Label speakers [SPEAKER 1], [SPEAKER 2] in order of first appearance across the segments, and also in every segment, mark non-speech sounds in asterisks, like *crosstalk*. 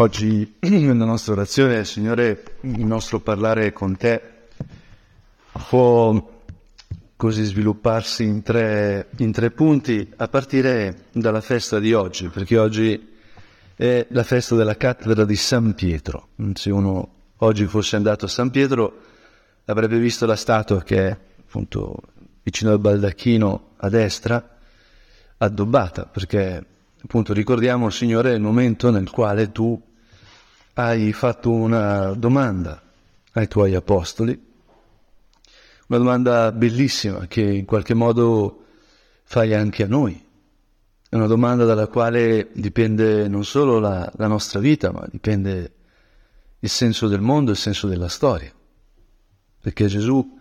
[SPEAKER 1] Oggi *clears throat* nella nostra orazione, Signore, il nostro parlare con Te può così svilupparsi in tre, in tre punti, a partire dalla festa di oggi, perché oggi è la festa della cattedra di San Pietro. Se uno oggi fosse andato a San Pietro avrebbe visto la statua che è appunto vicino al baldacchino a destra, addobbata, perché appunto ricordiamo, Signore, il momento nel quale tu hai fatto una domanda ai tuoi apostoli, una domanda bellissima che in qualche modo fai anche a noi. È una domanda dalla quale dipende non solo la, la nostra vita, ma dipende il senso del mondo, il senso della storia. Perché Gesù,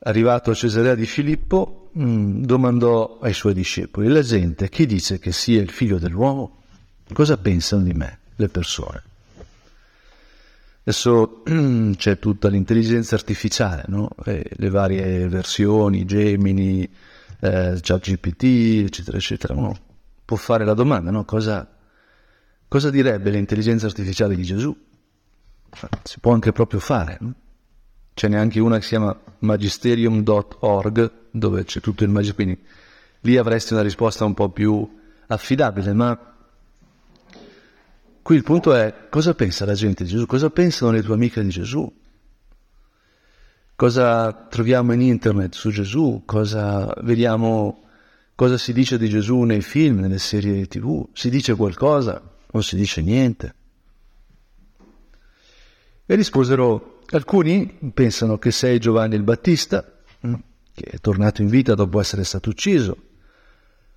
[SPEAKER 1] arrivato a Cesarea di Filippo, mm, domandò ai suoi discepoli, la gente chi dice che sia il figlio dell'uomo? Cosa pensano di me le persone? Adesso *clears throat* c'è tutta l'intelligenza artificiale, no? le varie versioni, Gemini, eh, ChatGPT, eccetera, eccetera. Uno può fare la domanda, no? cosa, cosa, direbbe l'intelligenza artificiale di Gesù? Si può anche proprio fare. No? C'è neanche una che si chiama magisterium.org, dove c'è tutto il magisterium, quindi lì avresti una risposta un po' più affidabile, ma Qui il punto è cosa pensa la gente di Gesù, cosa pensano le tue amiche di Gesù, cosa troviamo in internet su Gesù, cosa vediamo, cosa si dice di Gesù nei film, nelle serie tv, si dice qualcosa o si dice niente. E risposero, alcuni pensano che sei Giovanni il Battista, mm, che è tornato in vita dopo essere stato ucciso,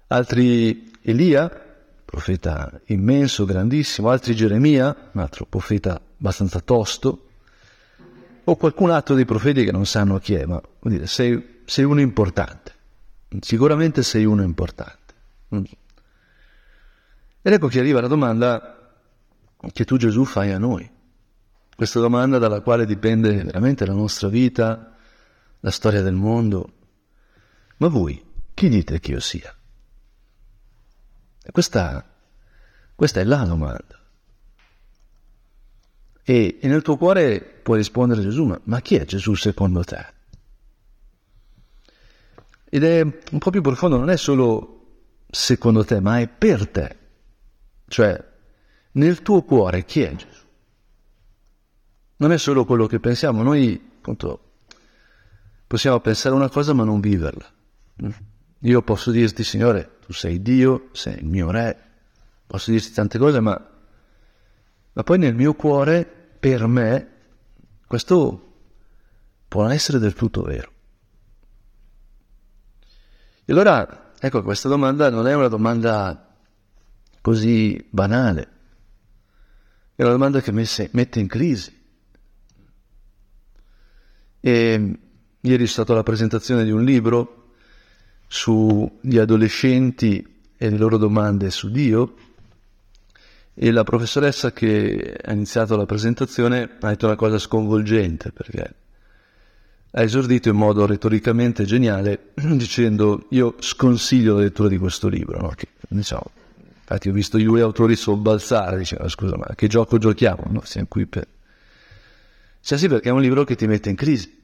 [SPEAKER 1] altri Elia, profeta immenso, grandissimo, altri Geremia, un altro profeta abbastanza tosto, o qualcun altro dei profeti che non sanno chi è, ma vuol dire, sei, sei uno importante, sicuramente sei uno importante. Ed ecco che arriva la domanda che tu Gesù fai a noi, questa domanda dalla quale dipende veramente la nostra vita, la storia del mondo. Ma voi, chi dite che io sia? Questa, questa è la domanda. E, e, nel tuo cuore puoi rispondere a Gesù, ma, ma chi è Gesù secondo te? Ed è un po' più profondo, non è solo secondo te, ma è per te. Cioè, nel tuo cuore chi è Gesù? Non è solo quello che pensiamo, noi appunto possiamo pensare una cosa ma non viverla. Io posso dirti, Signore, tu sei Dio, sei il mio Re, posso dirti tante cose, ma, ma poi nel mio cuore, per me, questo può essere del tutto vero. E allora, ecco, questa domanda non è una domanda così banale, è una domanda che mette in crisi. E ieri è stata la presentazione di un libro sugli adolescenti e le loro domande su Dio e la professoressa che ha iniziato la presentazione ha detto una cosa sconvolgente perché ha esordito in modo retoricamente geniale *clears throat* dicendo io sconsiglio la lettura di questo libro, no? che, diciamo, infatti ho visto i due autori sobbalzare, dicendo scusa ma che gioco giochiamo? No? Siamo qui per... Cioè sì perché è un libro che ti mette in crisi,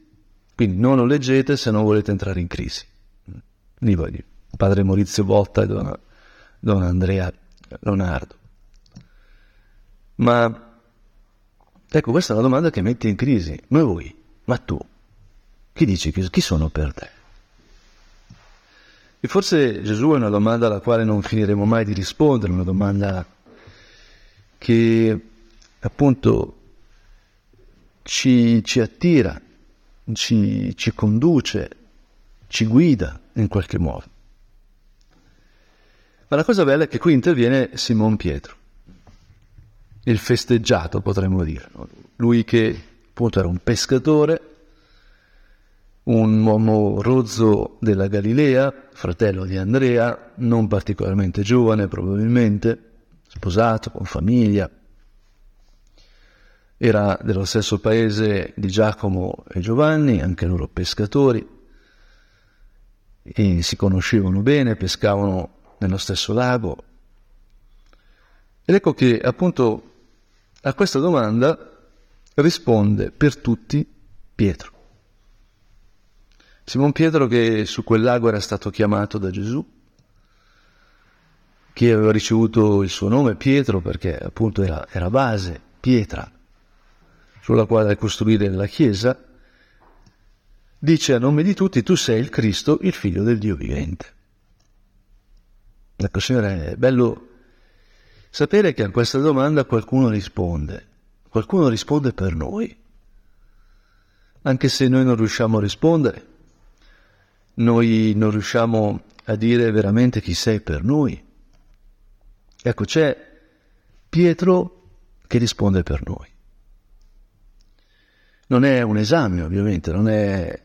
[SPEAKER 1] quindi non lo leggete se non volete entrare in crisi. Nipoli, padre Maurizio Botta e don, don Andrea Leonardo. Ma ecco, questa è una domanda che mette in crisi. Ma voi, ma tu, chi dici chi sono per te? E forse Gesù è una domanda alla quale non finiremo mai di rispondere, una domanda che appunto ci, ci attira, ci, ci conduce, ci guida in qualche modo. Ma la cosa bella è che qui interviene Simon Pietro, il festeggiato potremmo dire, lui che appunto era un pescatore, un uomo rozzo della Galilea, fratello di Andrea, non particolarmente giovane probabilmente, sposato, con famiglia, era dello stesso paese di Giacomo e Giovanni, anche loro pescatori, e si conoscevano bene, pescavano nello stesso lago. Ed ecco che appunto A questa domanda risponde per tutti Pietro. Simon Pietro che su quel lago era stato chiamato da Gesù, che aveva ricevuto il suo nome Pietro perché appunto era, era base, pietra, sulla quale costruire la Chiesa, dice a nome di tutti tu sei il Cristo, il figlio del Dio vivente. Ecco, Signore, è bello sapere che a questa domanda qualcuno risponde, qualcuno risponde per noi, anche se noi non riusciamo a rispondere, noi non riusciamo a dire veramente chi sei per noi. Ecco, c'è Pietro che risponde per noi. Non è un esame, ovviamente, non è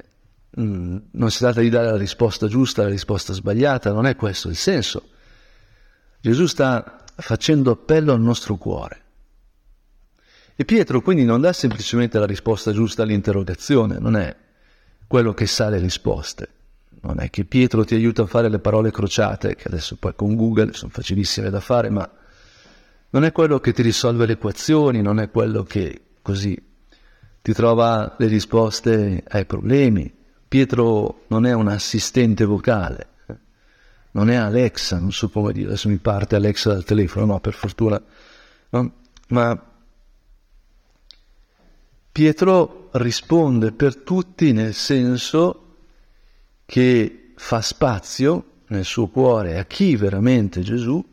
[SPEAKER 1] mm, non si tratta di dare la risposta giusta, la risposta sbagliata, non è questo il senso. Gesù sta facendo appello al nostro cuore. E Pietro quindi non dà semplicemente la risposta giusta all'interrogazione, non è quello che sa le risposte. Non è che Pietro ti aiuta a fare le parole crociate, che adesso poi con Google sono facilissime da fare, ma non è quello che ti risolve le equazioni, non è quello che così ti trova le risposte ai problemi. Pietro non è un assistente vocale, non è Alexa, non so come dire, adesso mi parte Alexa dal telefono, no, per fortuna, no? ma Pietro risponde per tutti nel senso che fa spazio nel suo cuore a chi veramente è Gesù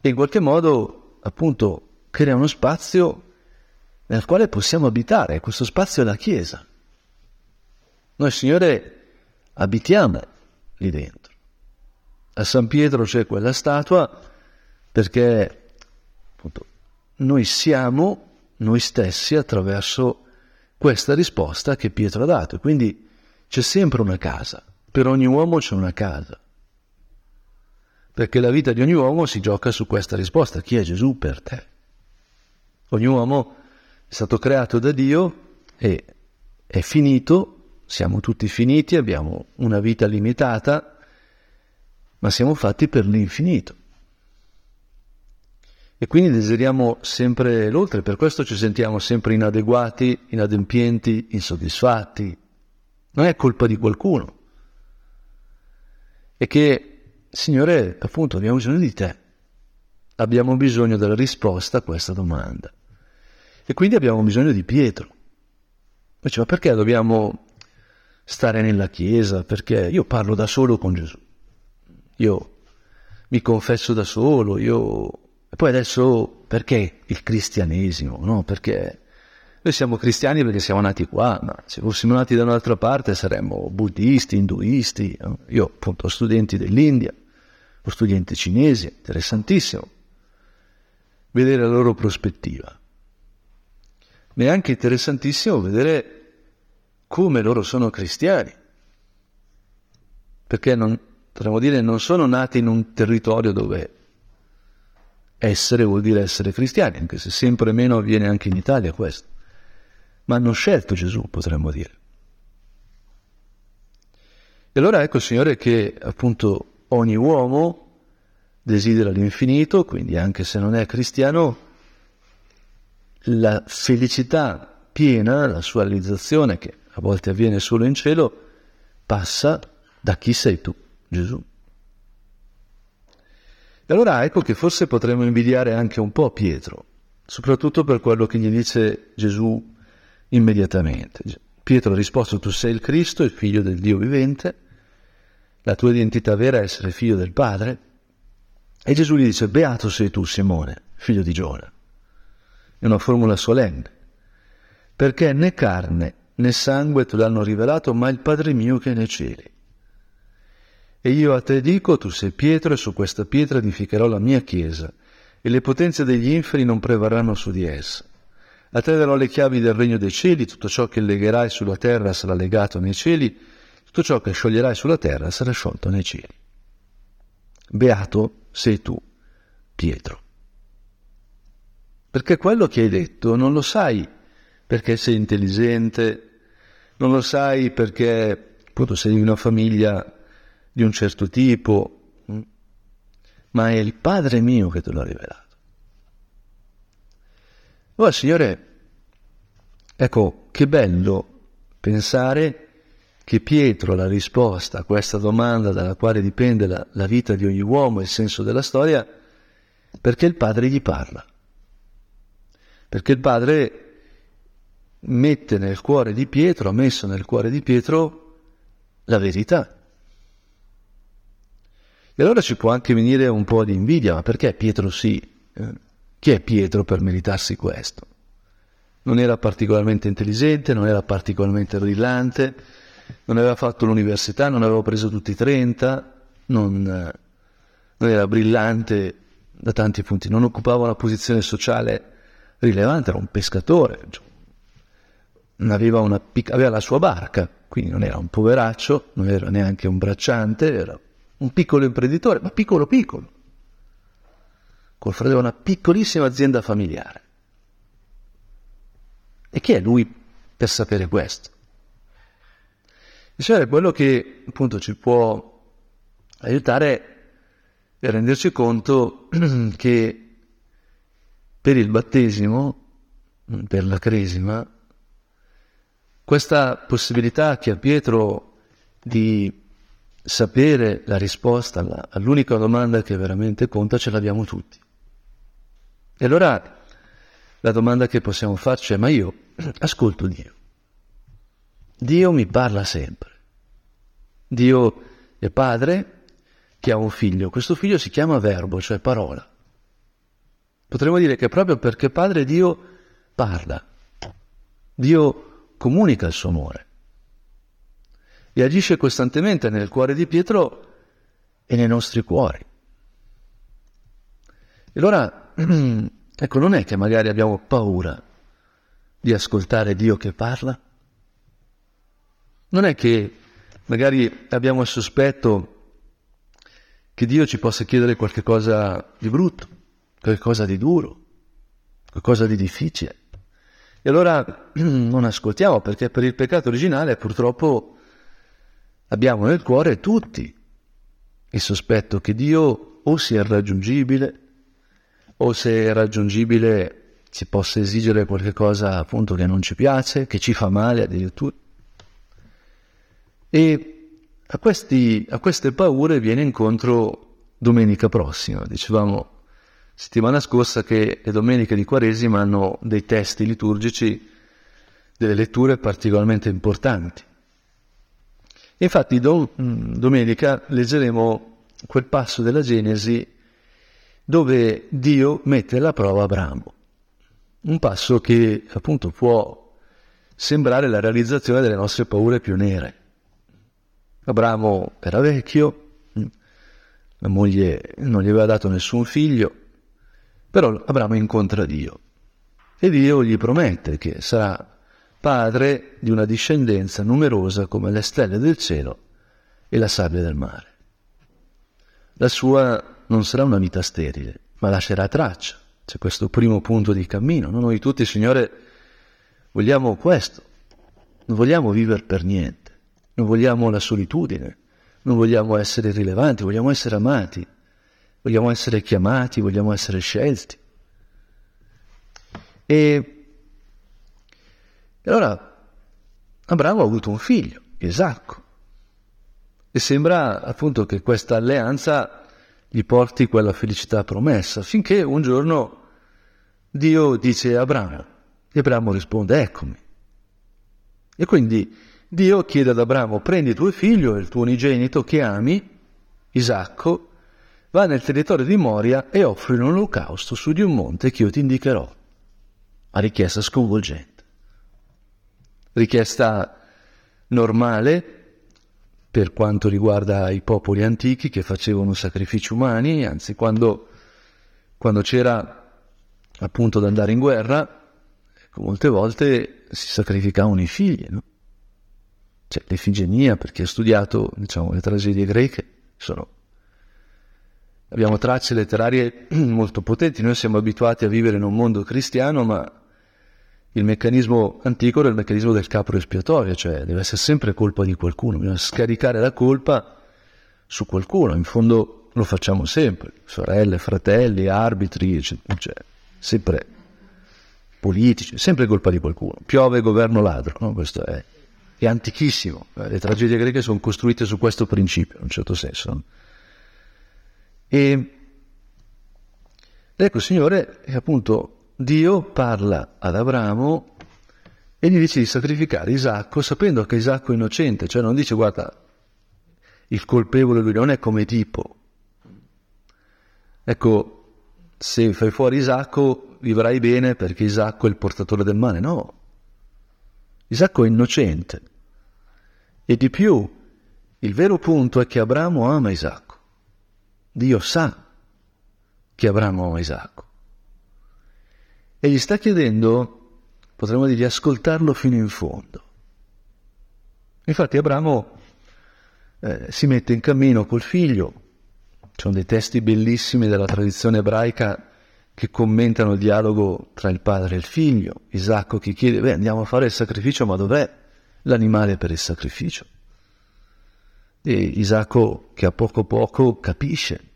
[SPEAKER 1] e in qualche modo appunto crea uno spazio nel quale possiamo abitare, questo spazio è la Chiesa. Noi, Signore, abitiamo lì dentro. A San Pietro c'è quella statua perché appunto, noi siamo noi stessi attraverso questa risposta che Pietro ha dato. Quindi c'è sempre una casa, per ogni uomo c'è una casa. Perché la vita di ogni uomo si gioca su questa risposta, chi è Gesù per te? Ogni uomo è stato creato da Dio e è finito, siamo tutti finiti, abbiamo una vita limitata, ma siamo fatti per l'infinito. E quindi desideriamo sempre l'oltre, per questo ci sentiamo sempre inadeguati, inadempienti, insoddisfatti. Non è colpa di qualcuno. È che, Signore, appunto, abbiamo bisogno di te. Abbiamo bisogno della risposta a questa domanda. E quindi abbiamo bisogno di Pietro. Dice, ma perché dobbiamo stare nella Chiesa? Perché io parlo da solo con Gesù io mi confesso da solo, io... E poi adesso perché il cristianesimo? No? Perché noi siamo cristiani perché siamo nati qua, ma se fossimo nati da un'altra parte saremmo buddisti, induisti. Io appunto ho studenti dell'India, ho studenti cinesi, interessantissimo vedere la loro prospettiva. Ma è anche interessantissimo vedere come loro sono cristiani, perché non, potremmo dire, non sono nati in un territorio dove essere vuol dire essere cristiani, anche se sempre meno avviene anche in Italia questo. Ma hanno scelto Gesù, potremmo dire. E allora ecco, Signore, che appunto ogni uomo desidera l'infinito, quindi anche se non è cristiano, la felicità piena, la sua realizzazione, che a volte avviene solo in cielo, passa da chi sei tu. Gesù. E allora ecco che forse potremmo invidiare anche un po' Pietro, soprattutto per quello che gli dice Gesù immediatamente. Pietro ha risposto, tu sei il Cristo, il figlio del Dio vivente, la tua identità vera è essere figlio del Padre. E Gesù gli dice, beato sei tu Simone, figlio di Giona. È una formula solenne, perché né carne né sangue te l'hanno rivelato, ma il Padre mio che è nei cieli. E io a te dico, tu sei Pietro, e su questa pietra edificherò la mia chiesa, e le potenze degli inferi non prevarranno su di essa. A te darò le chiavi del regno dei cieli, tutto ciò che legherai sulla terra sarà legato nei cieli, tutto ciò che scioglierai sulla terra sarà sciolto nei cieli. Beato sei tu, Pietro. Perché quello che hai detto non lo sai perché sei intelligente, non lo sai perché appunto sei di una famiglia di un certo tipo, mm, ma è il Padre mio che te l'ha rivelato. Ora, Signore, ecco, che bello pensare che Pietro la risposta a questa domanda dalla quale dipende la, la vita di ogni uomo e il senso della storia, perché il Padre gli parla. Perché il Padre mette nel cuore di Pietro, ha messo nel cuore di Pietro la verità. E allora ci può anche venire un po' di invidia, ma perché Pietro sì? Eh, chi è Pietro per meritarsi questo? Non era particolarmente intelligente, non era particolarmente brillante, non aveva fatto l'università, non aveva preso tutti i 30, non, non era brillante da tanti punti, non occupava una posizione sociale rilevante, era un pescatore, aveva, una, aveva la sua barca, quindi non era un poveraccio, non era neanche un bracciante, era un piccolo imprenditore, ma piccolo piccolo. Col fratello una piccolissima azienda familiare. E chi è lui per sapere questo? Signore è quello che appunto ci può aiutare a renderci conto *clears throat* che per il battesimo, per la cresima, questa possibilità che ha Pietro di sapere la risposta all'unica domanda che veramente conta ce l'abbiamo tutti. E allora la domanda che possiamo farci è ma io *clears throat* ascolto Dio. Dio mi parla sempre. Dio è padre che ha un figlio. Questo figlio si chiama verbo, cioè parola. Potremmo dire che proprio perché padre Dio parla. Dio comunica il suo amore e agisce costantemente nel cuore di Pietro e nei nostri cuori. E allora, *clears throat* ecco, non è che magari abbiamo paura di ascoltare Dio che parla? Non è che magari abbiamo il sospetto che Dio ci possa chiedere qualcosa di brutto, qualcosa di duro, qualcosa di difficile. E allora *clears throat* non ascoltiamo perché per il peccato originale purtroppo abbiamo nel cuore tutti il sospetto che Dio o sia irraggiungibile o se è raggiungibile si possa esigere qualcosa appunto che non ci piace, che ci fa male addirittura. E a, questi, a queste paure viene incontro domenica prossima. Dicevamo settimana scorsa che le domeniche di Quaresima hanno dei testi liturgici, delle letture particolarmente importanti. Infatti do, domenica leggeremo quel passo della Genesi dove Dio mette alla prova Abramo. Un passo che appunto può sembrare la realizzazione delle nostre paure più nere. Abramo era vecchio, la moglie non gli aveva dato nessun figlio, però Abramo incontra Dio e Dio gli promette che sarà padre di una discendenza numerosa come le stelle del cielo e la sabbia del mare. La sua non sarà una vita sterile, ma lascerà traccia. C'è questo primo punto di cammino. Noi tutti, Signore, vogliamo questo. Non vogliamo vivere per niente. Non vogliamo la solitudine. Non vogliamo essere rilevanti. Vogliamo essere amati. Vogliamo essere chiamati. Vogliamo essere scelti. E allora Abramo ha avuto un figlio, Isacco, e sembra appunto che questa alleanza gli porti quella felicità promessa, finché un giorno Dio dice a Abramo, e Abramo risponde, eccomi. E quindi Dio chiede ad Abramo, prendi tuo figlio e il tuo unigenito che ami, Isacco, va nel territorio di Moria e offri un olocausto su di un monte che io ti indicherò. A richiesta sconvolgente richiesta normale per quanto riguarda i popoli antichi che facevano sacrifici umani, anzi quando, quando c'era appunto da andare in guerra, ecco, molte volte si sacrificavano i figli, no? Cioè l'efigenia, per chi ha studiato diciamo, le tragedie greche, sono... abbiamo tracce letterarie *clears throat* molto potenti, noi siamo abituati a vivere in un mondo cristiano, ma il meccanismo antico era il meccanismo del capro espiatorio, cioè deve essere sempre colpa di qualcuno, bisogna scaricare la colpa su qualcuno, in fondo lo facciamo sempre, sorelle, fratelli, arbitri, cioè, sempre politici, sempre colpa di qualcuno. Piove, governo ladro, no? questo è, è, antichissimo. Le tragedie greche sono costruite su questo principio, in un certo senso. E ecco, Signore, appunto, Dio parla ad Abramo e gli dice di sacrificare Isacco sapendo che Isacco è innocente, cioè non dice guarda, il colpevole lui non è come tipo. Ecco, se fai fuori Isacco vivrai bene perché Isacco è il portatore del male. No, Isacco è innocente. E di più, il vero punto è che Abramo ama Isacco. Dio sa che Abramo ama Isacco. E gli sta chiedendo, potremmo dire, di ascoltarlo fino in fondo. Infatti Abramo eh, si mette in cammino col figlio, ci sono dei testi bellissimi della tradizione ebraica che commentano il dialogo tra il padre e il figlio. Isacco che chiede, beh andiamo a fare il sacrificio, ma dov'è l'animale per il sacrificio? E Isacco che a poco a poco capisce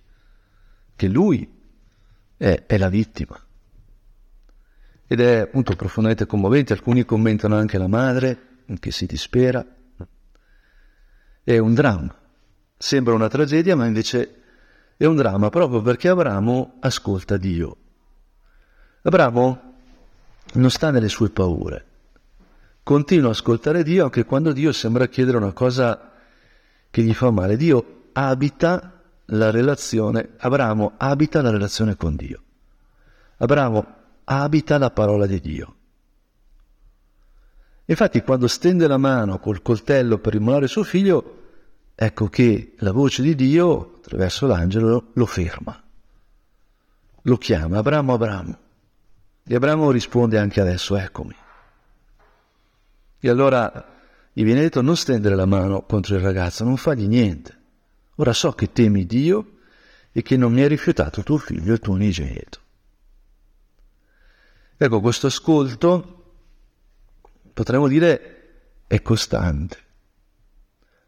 [SPEAKER 1] che lui è, è la vittima. Ed è appunto profondamente commovente, alcuni commentano anche la madre che si dispera. È un dramma. Sembra una tragedia, ma invece è un dramma proprio perché Abramo ascolta Dio. Abramo non sta nelle sue paure, continua a ascoltare Dio anche quando Dio sembra chiedere una cosa che gli fa male. Dio abita la relazione, Abramo abita la relazione con Dio. Abramo abita la parola di Dio. Infatti quando stende la mano col coltello per immolare suo figlio, ecco che la voce di Dio, attraverso l'angelo, lo ferma. Lo chiama, Abramo, Abramo. E Abramo risponde anche adesso, eccomi. E allora gli viene detto non stendere la mano contro il ragazzo, non fagli niente. Ora so che temi Dio e che non mi hai rifiutato tuo figlio, il tuo unigenito. Ecco, questo ascolto, potremmo dire, è costante.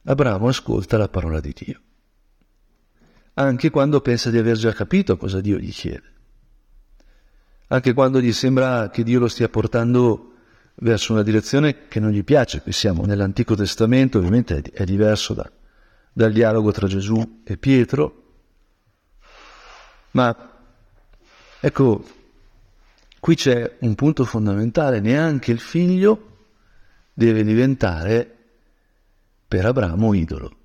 [SPEAKER 1] Abramo ascolta la parola di Dio, anche quando pensa di aver già capito cosa Dio gli chiede, anche quando gli sembra che Dio lo stia portando verso una direzione che non gli piace. Qui siamo nell'Antico Testamento, ovviamente è, diverso da, dal dialogo tra Gesù e Pietro, ma ecco, qui c'è un punto fondamentale, neanche il figlio deve diventare per Abramo idolo.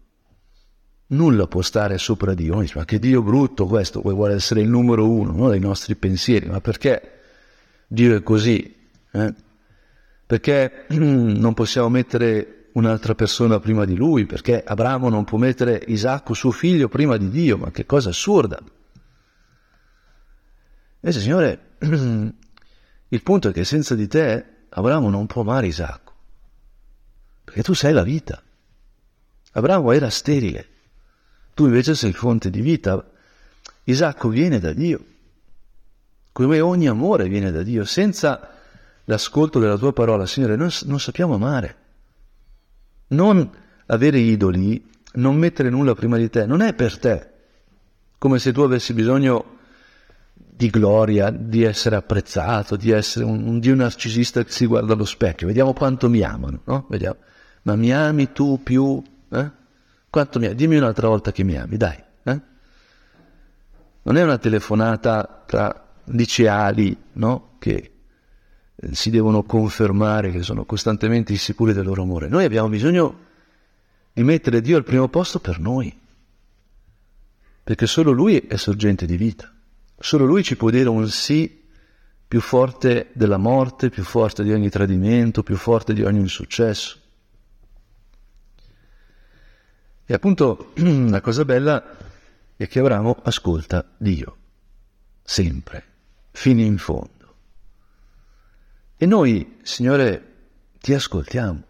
[SPEAKER 1] Nulla può stare sopra Dio. Dice, ma che Dio brutto questo, vuole essere il numero uno no, dei nostri pensieri, ma perché Dio è così? Eh? Perché *clears throat* non possiamo mettere un'altra persona prima di lui? Perché Abramo non può mettere Isacco, suo figlio, prima di Dio? Ma che cosa assurda! Invece, Signore, *clears throat* il punto è che senza di te Abramo non può amare Isacco, perché tu sei la vita. Abramo era sterile, tu invece sei fonte di vita. Isacco viene da Dio, come ogni amore viene da Dio. Senza l'ascolto della tua parola, Signore, non, non sappiamo amare. Non avere idoli, non mettere nulla prima di te, non è per te, come se tu avessi bisogno di gloria, di essere apprezzato, di essere un, un Dio narcisista che si guarda allo specchio. Vediamo quanto mi amano, no? Vediamo. Ma mi ami tu più eh? Quanto mi ami? Dimmi un'altra volta che mi ami, dai. Eh? Non è una telefonata tra liceali, no? Che si devono confermare, che sono costantemente insicuri del loro amore. Noi abbiamo bisogno di mettere Dio al primo posto per noi, perché solo Lui è sorgente di vita, solo Lui ci può dire un sì più forte della morte, più forte di ogni tradimento, più forte di ogni insuccesso. E appunto *clears throat* la cosa bella è che Abramo ascolta Dio, sempre, fino in fondo. E noi, Signore, ti ascoltiamo,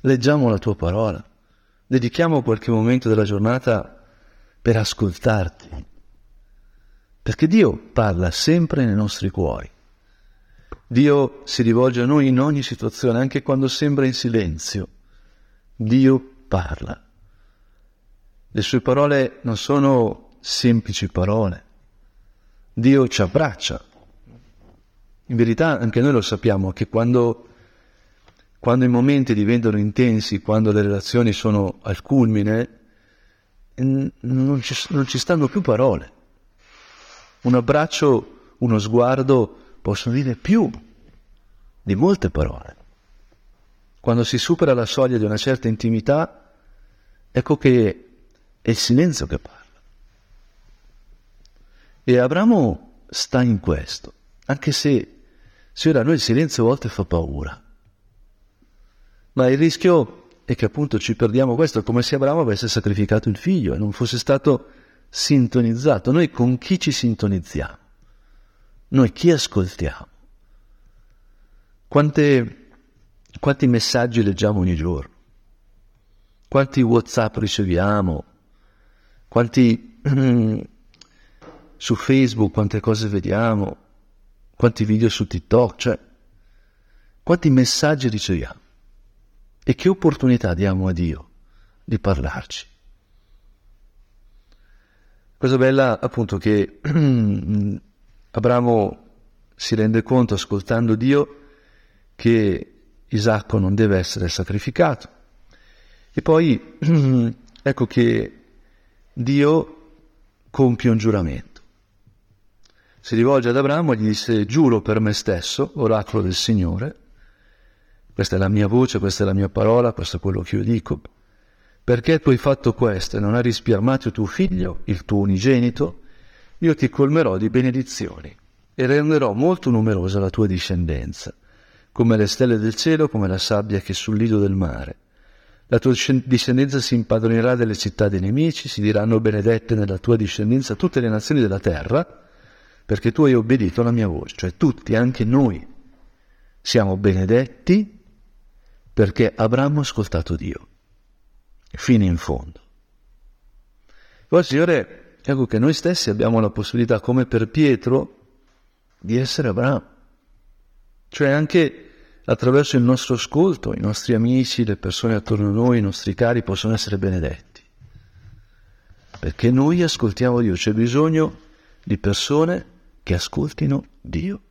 [SPEAKER 1] leggiamo la tua parola, dedichiamo qualche momento della giornata per ascoltarti, perché Dio parla sempre nei nostri cuori. Dio si rivolge a noi in ogni situazione, anche quando sembra in silenzio. Dio parla. Le sue parole non sono semplici parole. Dio ci abbraccia. In verità anche noi lo sappiamo che quando, quando i momenti diventano intensi, quando le relazioni sono al culmine, non ci, non ci stanno più parole. Un abbraccio, uno sguardo possono dire più di molte parole. Quando si supera la soglia di una certa intimità, ecco che è il silenzio che parla. E Abramo sta in questo, anche se, se ora a noi il silenzio a volte fa paura. Ma il rischio è che appunto ci perdiamo questo, come se Abramo avesse sacrificato il figlio e non fosse stato sintonizzato. Noi con chi ci sintonizziamo? Noi chi ascoltiamo? Quante, quanti messaggi leggiamo ogni giorno? Quanti Whatsapp riceviamo? Quanti *clears throat* su Facebook, quante cose vediamo? Quanti video su TikTok? Cioè, quanti messaggi riceviamo? E che opportunità diamo a Dio di parlarci? Cosa bella appunto che *clears throat* Abramo si rende conto ascoltando Dio che Isacco non deve essere sacrificato. E poi *clears throat* ecco che Dio compie un giuramento. Si rivolge ad Abramo e gli dice giuro per me stesso, oracolo del Signore, questa è la mia voce, questa è la mia parola, questo è quello che io dico, perché tu hai fatto questo e non hai risparmiato tuo figlio, il tuo unigenito, io ti colmerò di benedizioni e renderò molto numerosa la tua discendenza, come le stelle del cielo, come la sabbia che è sul lido del mare. La tua discendenza si impadronerà delle città dei nemici, si diranno benedette nella tua discendenza tutte le nazioni della terra, perché tu hai obbedito alla mia voce, cioè tutti, anche noi, siamo benedetti perché Abramo ha ascoltato Dio, fino in fondo. Poi, Signore, Ecco che noi stessi abbiamo la possibilità, come per Pietro, di essere Abramo. Cioè anche attraverso il nostro ascolto, i nostri amici, le persone attorno a noi, i nostri cari possono essere benedetti. Perché noi ascoltiamo Dio, c'è bisogno di persone che ascoltino Dio,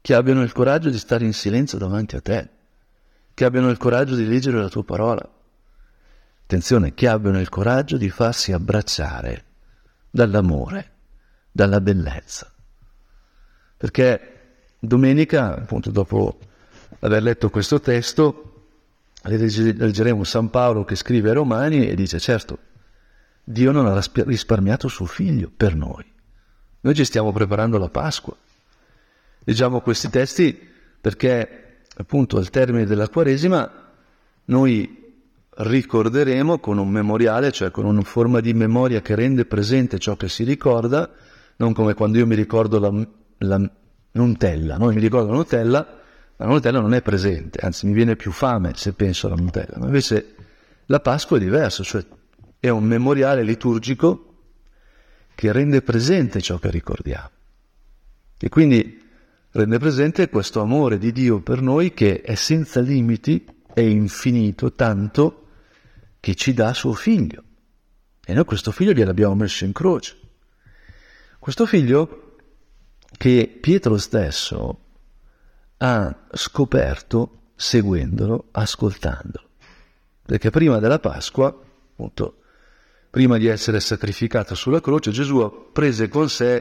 [SPEAKER 1] che abbiano il coraggio di stare in silenzio davanti a te, che abbiano il coraggio di leggere la tua parola. Attenzione, che abbiano il coraggio di farsi abbracciare dall'amore, dalla bellezza. Perché domenica, appunto dopo aver letto questo testo, leggeremo San Paolo che scrive ai Romani e dice, certo, Dio non ha risparmiato suo figlio per noi. Noi ci stiamo preparando la Pasqua. Leggiamo questi testi perché appunto al termine della Quaresima noi ricorderemo con un memoriale, cioè con una forma di memoria che rende presente ciò che si ricorda, non come quando io mi ricordo la, la Nutella, no? mi ricordo la Nutella, la Nutella non è presente, anzi mi viene più fame se penso alla Nutella, ma invece la Pasqua è diverso, cioè è un memoriale liturgico che rende presente ciò che ricordiamo. E quindi rende presente questo amore di Dio per noi che è senza limiti, è infinito, tanto che ci dà suo figlio. E noi questo figlio gliel'abbiamo messo in croce. Questo figlio che Pietro stesso ha scoperto seguendolo, ascoltandolo. Perché prima della Pasqua, appunto, prima di essere sacrificato sulla croce, Gesù prese con sé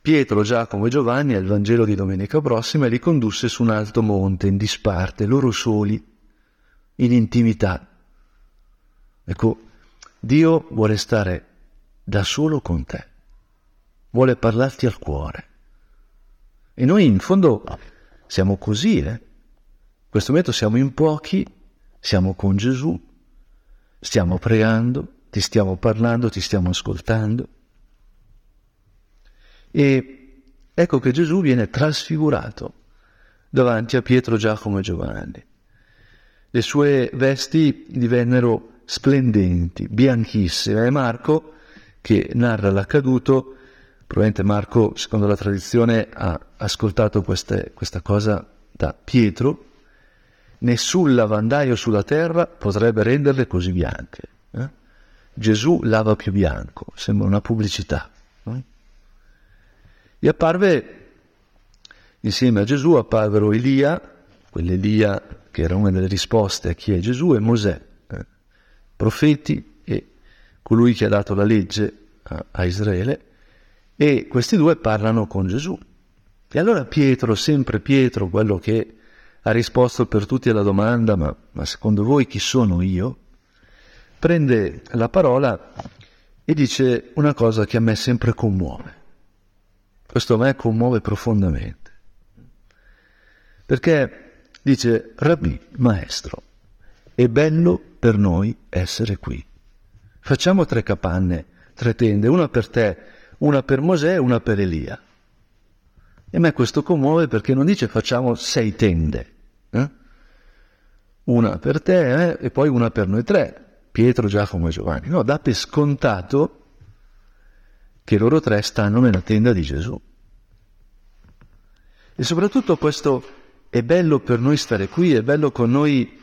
[SPEAKER 1] Pietro, Giacomo e Giovanni al Vangelo di domenica prossima e li condusse su un alto monte, in disparte, loro soli, in intimità. Ecco, Dio vuole stare da solo con te, vuole parlarti al cuore. E noi in fondo siamo così, eh? In questo momento siamo in pochi, siamo con Gesù, stiamo pregando, ti stiamo parlando, ti stiamo ascoltando. E ecco che Gesù viene trasfigurato davanti a Pietro, Giacomo e Giovanni. Le sue vesti divennero splendenti, bianchissime. E Marco, che narra l'accaduto, probabilmente Marco, secondo la tradizione, ha ascoltato queste, questa cosa da Pietro, nessun lavandaio sulla terra potrebbe renderle così bianche. Eh? Gesù lava più bianco, sembra una pubblicità. Eh? E apparve insieme a Gesù apparvero Elia, quell'Elia che era una delle risposte a chi è Gesù, e Mosè, eh, profeti e colui che ha dato la legge a, a Israele, e questi due parlano con Gesù. E allora Pietro, sempre Pietro, quello che ha risposto per tutti alla domanda, ma, ma secondo voi chi sono io? Prende la parola e dice una cosa che a me sempre commuove. Questo a me commuove profondamente. Perché dice, Rabbi, maestro, è bello per noi essere qui. Facciamo tre capanne, tre tende, una per te, una per Mosè e una per Elia. E a me questo commuove perché non dice facciamo sei tende, eh? Una per te eh? e poi una per noi tre, Pietro, Giacomo e Giovanni. No, dà per scontato che loro tre stanno nella tenda di Gesù. E soprattutto questo è bello per noi stare qui, è bello con noi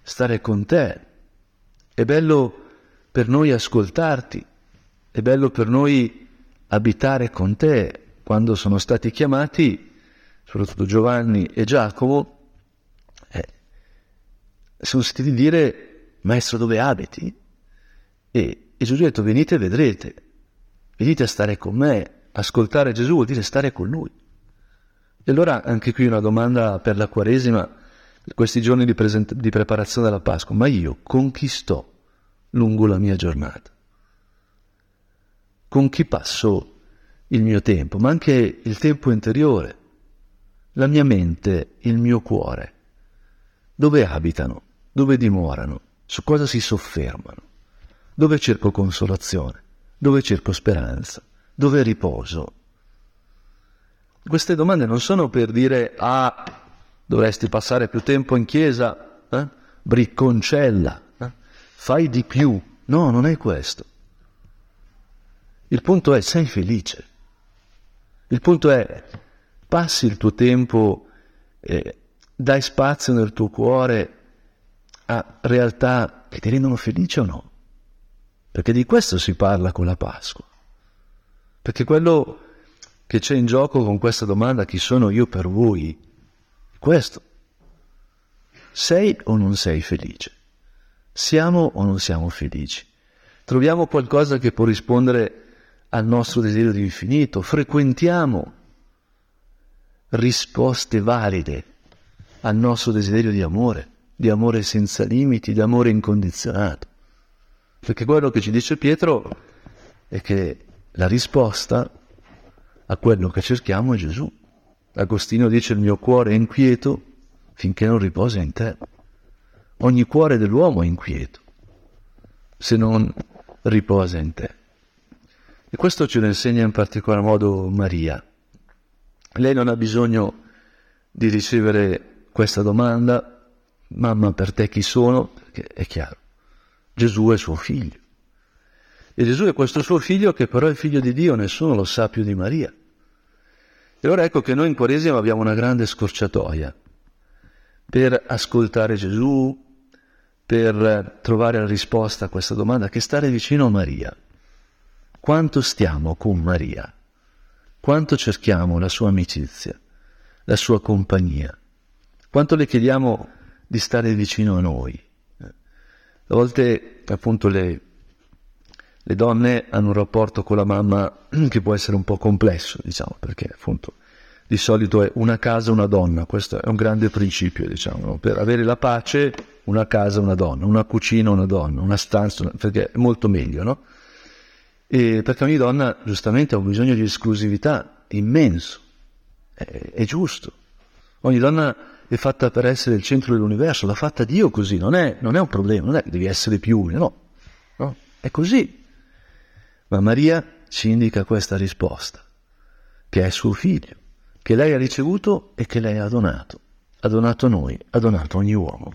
[SPEAKER 1] stare con te, è bello per noi ascoltarti, è bello per noi abitare con te. Quando sono stati chiamati, soprattutto Giovanni e Giacomo, sono sentiti dire, maestro dove abiti? E, e Gesù ha detto, venite e vedrete, venite a stare con me, ascoltare Gesù vuol dire stare con lui. E allora anche qui una domanda per la Quaresima, questi giorni di, present- di preparazione della Pasqua, ma io con chi sto lungo la mia giornata? Con chi passo il mio tempo, ma anche il tempo interiore, la mia mente, il mio cuore? Dove abitano? dove dimorano, su cosa si soffermano, dove cerco consolazione, dove cerco speranza, dove riposo. Queste domande non sono per dire ah, dovresti passare più tempo in chiesa, eh? bricconcella, eh? fai di più. No, non è questo. Il punto è sei felice. Il punto è passi il tuo tempo, eh, dai spazio nel tuo cuore a realtà che ti rendono felice o no? Perché di questo si parla con la Pasqua. Perché quello che c'è in gioco con questa domanda, chi sono io per voi, è questo. Sei o non sei felice? Siamo o non siamo felici? Troviamo qualcosa che può rispondere al nostro desiderio di infinito? Frequentiamo risposte valide al nostro desiderio di amore? Di amore senza limiti, di amore incondizionato. Perché quello che ci dice Pietro è che la risposta a quello che cerchiamo è Gesù. Agostino dice il mio cuore è inquieto finché non riposa in te. Ogni cuore dell'uomo è inquieto se non riposa in te. E questo ce lo insegna in particolar modo Maria. Lei non ha bisogno di ricevere questa domanda Mamma per te chi sono? Perché è chiaro, Gesù è suo figlio. E Gesù è questo suo figlio che però è figlio di Dio, nessuno lo sa più di Maria. E allora ecco che noi in Quaresima abbiamo una grande scorciatoia per ascoltare Gesù, per trovare la risposta a questa domanda, che stare vicino a Maria. Quanto stiamo con Maria? Quanto cerchiamo la sua amicizia, la sua compagnia? Quanto le chiediamo di stare vicino a noi. A volte appunto le, le donne hanno un rapporto con la mamma *clears throat* che può essere un po' complesso, diciamo, perché appunto di solito è una casa, una donna, questo è un grande principio, diciamo, per avere la pace una casa, una donna, una cucina, una donna, una stanza, perché è molto meglio, no? E perché ogni donna giustamente ha un bisogno di esclusività immenso, è, è giusto. Ogni donna è fatta per essere il centro dell'universo, l'ha fatta Dio così, non è, non è un problema, non è che devi essere più uno, no, no, è così. Ma Maria ci indica questa risposta, che è suo figlio, che lei ha ricevuto e che lei ha donato, ha donato a noi, ha donato a ogni uomo.